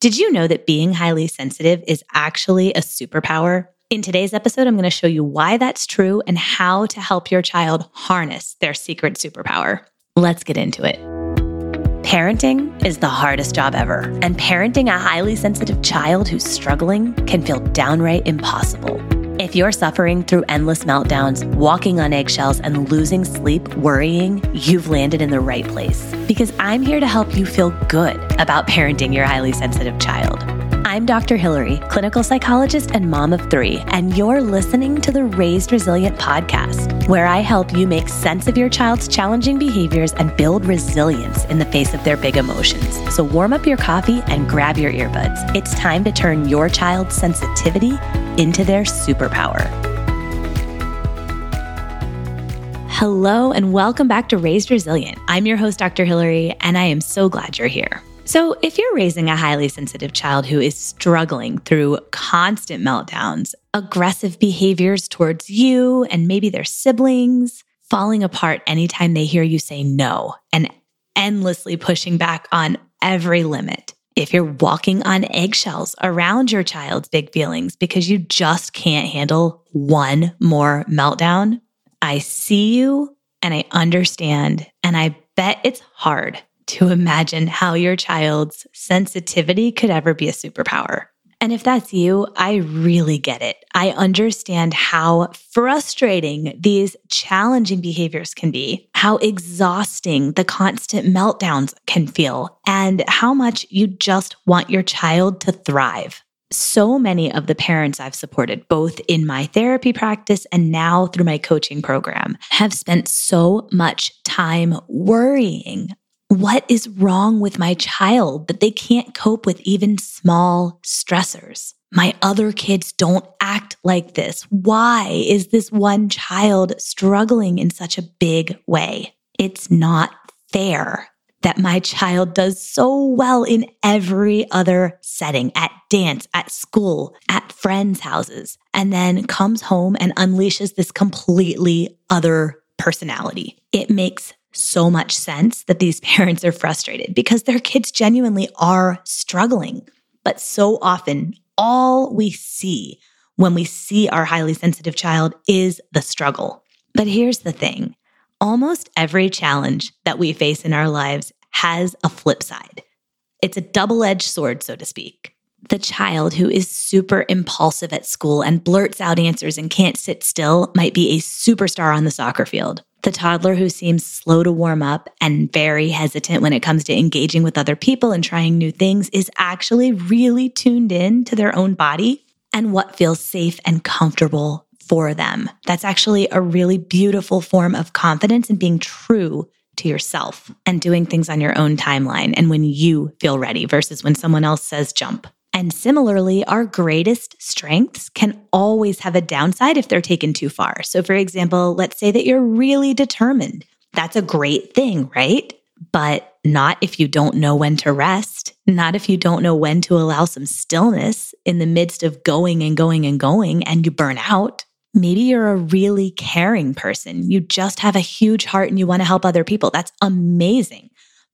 Did you know that being highly sensitive is actually a superpower? In today's episode, I'm going to show you why that's true and how to help your child harness their secret superpower. Let's get into it. Parenting is the hardest job ever, and parenting a highly sensitive child who's struggling can feel downright impossible. If you're suffering through endless meltdowns, walking on eggshells, and losing sleep worrying, you've landed in the right place because I'm here to help you feel good about parenting your highly sensitive child. I'm Dr. Hillary, clinical psychologist and mom of three, and you're listening to the Raised Resilient podcast, where I help you make sense of your child's challenging behaviors and build resilience in the face of their big emotions. So warm up your coffee and grab your earbuds. It's time to turn your child's sensitivity into their superpower. Hello, and welcome back to Raised Resilient. I'm your host, Dr. Hillary, and I am so glad you're here. So, if you're raising a highly sensitive child who is struggling through constant meltdowns, aggressive behaviors towards you and maybe their siblings, falling apart anytime they hear you say no, and endlessly pushing back on every limit, if you're walking on eggshells around your child's big feelings because you just can't handle one more meltdown, I see you and I understand. And I bet it's hard to imagine how your child's sensitivity could ever be a superpower. And if that's you, I really get it. I understand how frustrating these challenging behaviors can be, how exhausting the constant meltdowns can feel, and how much you just want your child to thrive. So many of the parents I've supported, both in my therapy practice and now through my coaching program, have spent so much time worrying what is wrong with my child that they can't cope with even small stressors? My other kids don't act like this. Why is this one child struggling in such a big way? It's not fair that my child does so well in every other setting at dance, at school, at friends' houses, and then comes home and unleashes this completely other personality. It makes so much sense that these parents are frustrated because their kids genuinely are struggling. But so often, all we see when we see our highly sensitive child is the struggle. But here's the thing almost every challenge that we face in our lives has a flip side. It's a double edged sword, so to speak. The child who is super impulsive at school and blurts out answers and can't sit still might be a superstar on the soccer field. The toddler who seems slow to warm up and very hesitant when it comes to engaging with other people and trying new things is actually really tuned in to their own body and what feels safe and comfortable for them. That's actually a really beautiful form of confidence and being true to yourself and doing things on your own timeline and when you feel ready versus when someone else says jump. And similarly, our greatest strengths can always have a downside if they're taken too far. So, for example, let's say that you're really determined. That's a great thing, right? But not if you don't know when to rest, not if you don't know when to allow some stillness in the midst of going and going and going and you burn out. Maybe you're a really caring person. You just have a huge heart and you want to help other people. That's amazing.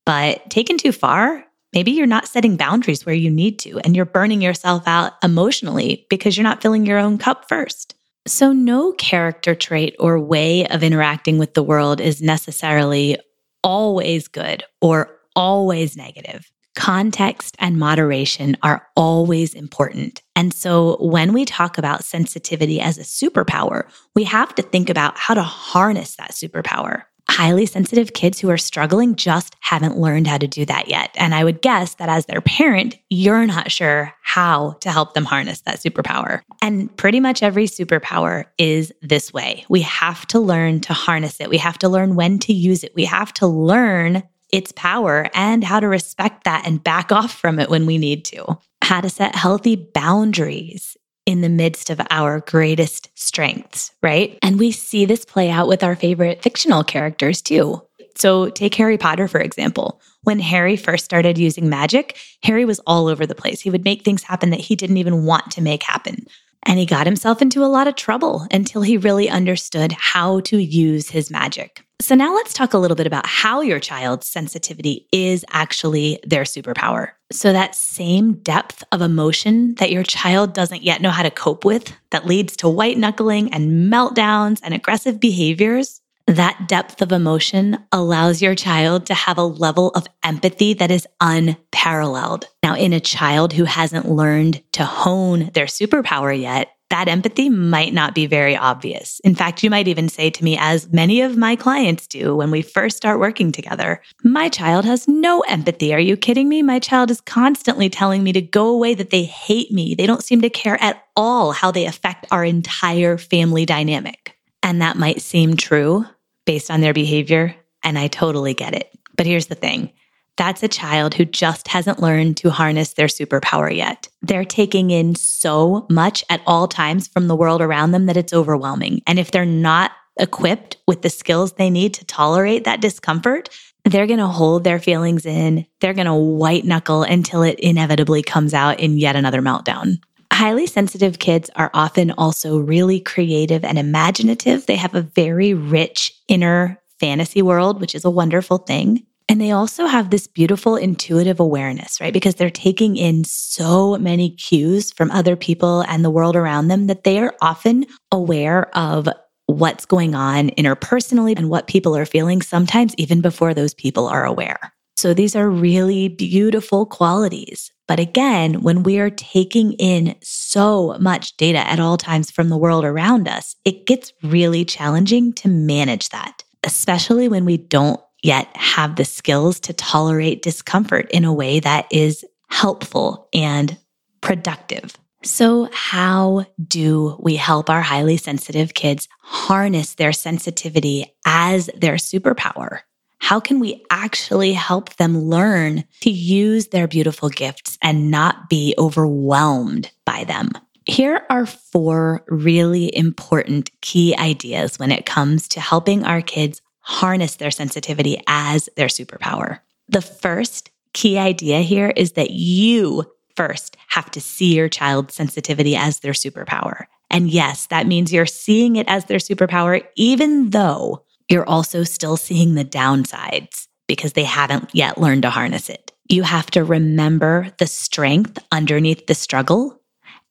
But taken too far, maybe you're not setting boundaries where you need to, and you're burning yourself out emotionally because you're not filling your own cup first. So, no character trait or way of interacting with the world is necessarily always good or always negative. Context and moderation are always important. And so, when we talk about sensitivity as a superpower, we have to think about how to harness that superpower highly sensitive kids who are struggling just haven't learned how to do that yet. And I would guess that as their parent, you're not sure how to help them harness that superpower. And pretty much every superpower is this way. We have to learn to harness it, we have to learn when to use it, we have to learn its power and how to respect that and back off from it when we need to. How to set healthy boundaries in the midst of our greatest strengths, right? And we see this play out with our favorite fictional characters too. So, take Harry Potter, for example. When Harry first started using magic, Harry was all over the place. He would make things happen that he didn't even want to make happen. And he got himself into a lot of trouble until he really understood how to use his magic. So, now let's talk a little bit about how your child's sensitivity is actually their superpower. So, that same depth of emotion that your child doesn't yet know how to cope with, that leads to white knuckling and meltdowns and aggressive behaviors, that depth of emotion allows your child to have a level of empathy that is unparalleled. Now, in a child who hasn't learned to hone their superpower yet, that empathy might not be very obvious. In fact, you might even say to me, as many of my clients do when we first start working together, my child has no empathy. Are you kidding me? My child is constantly telling me to go away, that they hate me. They don't seem to care at all how they affect our entire family dynamic. And that might seem true based on their behavior. And I totally get it. But here's the thing that's a child who just hasn't learned to harness their superpower yet. They're taking in so much at all times from the world around them that it's overwhelming. And if they're not equipped with the skills they need to tolerate that discomfort, they're going to hold their feelings in. They're going to white knuckle until it inevitably comes out in yet another meltdown. Highly sensitive kids are often also really creative and imaginative. They have a very rich inner fantasy world, which is a wonderful thing. And they also have this beautiful intuitive awareness, right? Because they're taking in so many cues from other people and the world around them that they are often aware of what's going on interpersonally and what people are feeling, sometimes even before those people are aware. So these are really beautiful qualities. But again, when we are taking in so much data at all times from the world around us, it gets really challenging to manage that, especially when we don't yet have the skills to tolerate discomfort in a way that is helpful and productive. So, how do we help our highly sensitive kids harness their sensitivity as their superpower? How can we actually help them learn to use their beautiful gifts and not be overwhelmed by them? Here are four really important key ideas when it comes to helping our kids harness their sensitivity as their superpower. The first key idea here is that you first have to see your child's sensitivity as their superpower. And yes, that means you're seeing it as their superpower, even though you're also still seeing the downsides because they haven't yet learned to harness it. You have to remember the strength underneath the struggle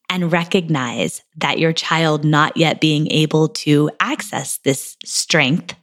and recognize that your child not yet being able to access this strength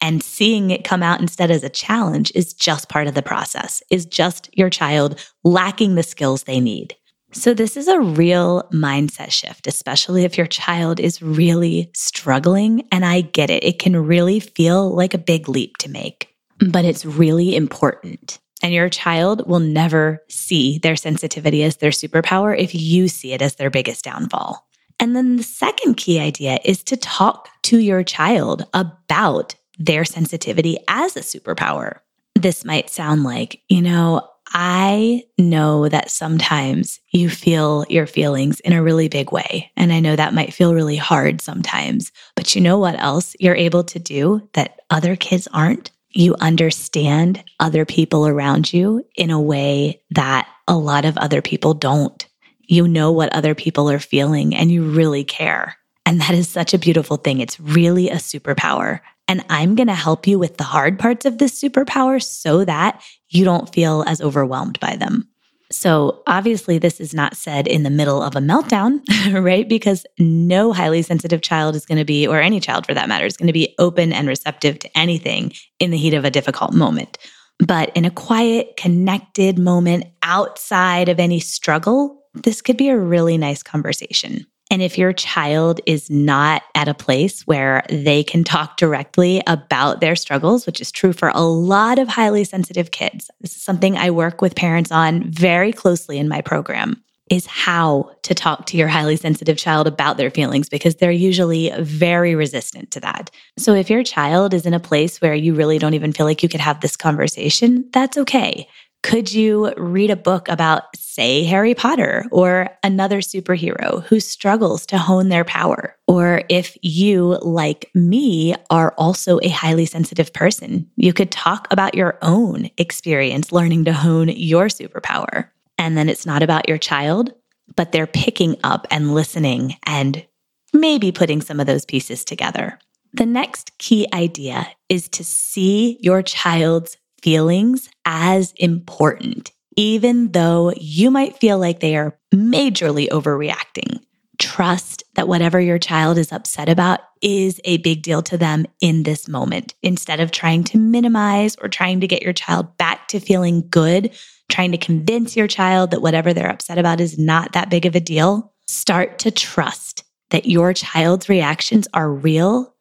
and seeing it come out instead as a challenge is just part of the process, is just your child lacking the skills they need. So, this is a real mindset shift, especially if your child is really struggling. And I get it, it can really feel like a big leap to make, but it's really important. And your child will never see their sensitivity as their superpower if you see it as their biggest downfall. And then the second key idea is to talk to your child about their sensitivity as a superpower. This might sound like, you know, I know that sometimes you feel your feelings in a really big way. And I know that might feel really hard sometimes. But you know what else you're able to do that other kids aren't? You understand other people around you in a way that a lot of other people don't. You know what other people are feeling and you really care. And that is such a beautiful thing. It's really a superpower. And I'm going to help you with the hard parts of this superpower so that you don't feel as overwhelmed by them. So, obviously, this is not said in the middle of a meltdown, right? Because no highly sensitive child is going to be, or any child for that matter, is going to be open and receptive to anything in the heat of a difficult moment. But in a quiet, connected moment outside of any struggle, this could be a really nice conversation. And if your child is not at a place where they can talk directly about their struggles, which is true for a lot of highly sensitive kids, this is something I work with parents on very closely in my program. Is how to talk to your highly sensitive child about their feelings because they're usually very resistant to that. So, if your child is in a place where you really don't even feel like you could have this conversation, that's okay. Could you read a book about, say, Harry Potter or another superhero who struggles to hone their power? Or if you, like me, are also a highly sensitive person, you could talk about your own experience learning to hone your superpower. And then it's not about your child, but they're picking up and listening and maybe putting some of those pieces together. The next key idea is to see your child's feelings as important, even though you might feel like they are majorly overreacting. Trust that whatever your child is upset about is a big deal to them in this moment. Instead of trying to minimize or trying to get your child back to feeling good, trying to convince your child that whatever they're upset about is not that big of a deal, start to trust that your child's reactions are real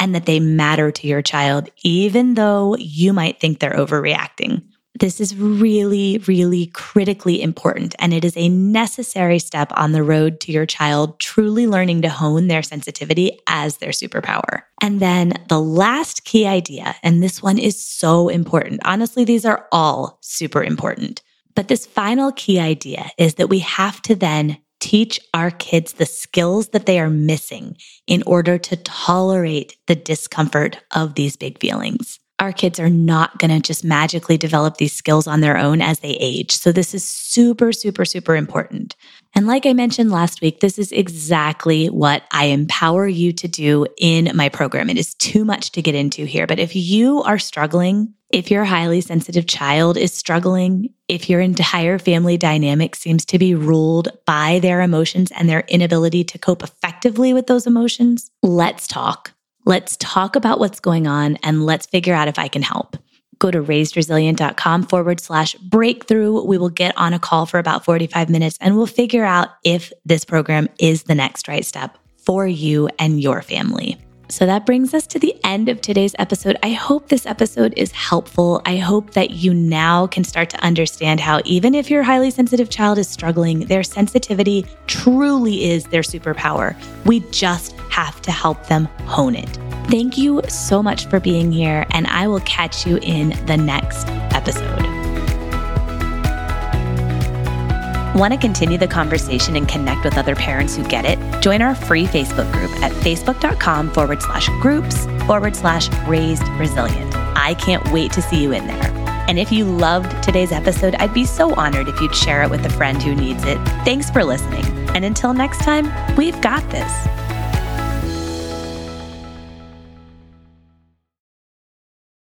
and that they matter to your child, even though you might think they're overreacting. This is really, really critically important, and it is a necessary step on the road to your child truly learning to hone their sensitivity as their superpower. And then the last key idea, and this one is so important. Honestly, these are all super important. But this final key idea is that we have to then teach our kids the skills that they are missing in order to tolerate the discomfort of these big feelings. Our kids are not going to just magically develop these skills on their own as they age. So, this is super, super, super important. And like I mentioned last week, this is exactly what I empower you to do in my program. It is too much to get into here, but if you are struggling if your highly sensitive child is struggling, if your entire family dynamic seems to be ruled by their emotions and their inability to cope effectively with those emotions, let's talk. Let's talk about what's going on and let's figure out if I can help. Go to raisedresilient.com forward slash breakthrough. We will get on a call for about 45 minutes and we'll figure out if this program is the next right step for you and your family. So that brings us to the end of today's episode. I hope this episode is helpful. I hope that you now can start to understand how, even if your highly sensitive child is struggling, their sensitivity truly is their superpower. We just have to help them hone it. Thank you so much for being here, and I will catch you in the next episode. Want to continue the conversation and connect with other parents who get it? Join our free Facebook group at facebook.com forward slash groups forward slash raised resilient. I can't wait to see you in there. And if you loved today's episode, I'd be so honored if you'd share it with a friend who needs it. Thanks for listening. And until next time, we've got this.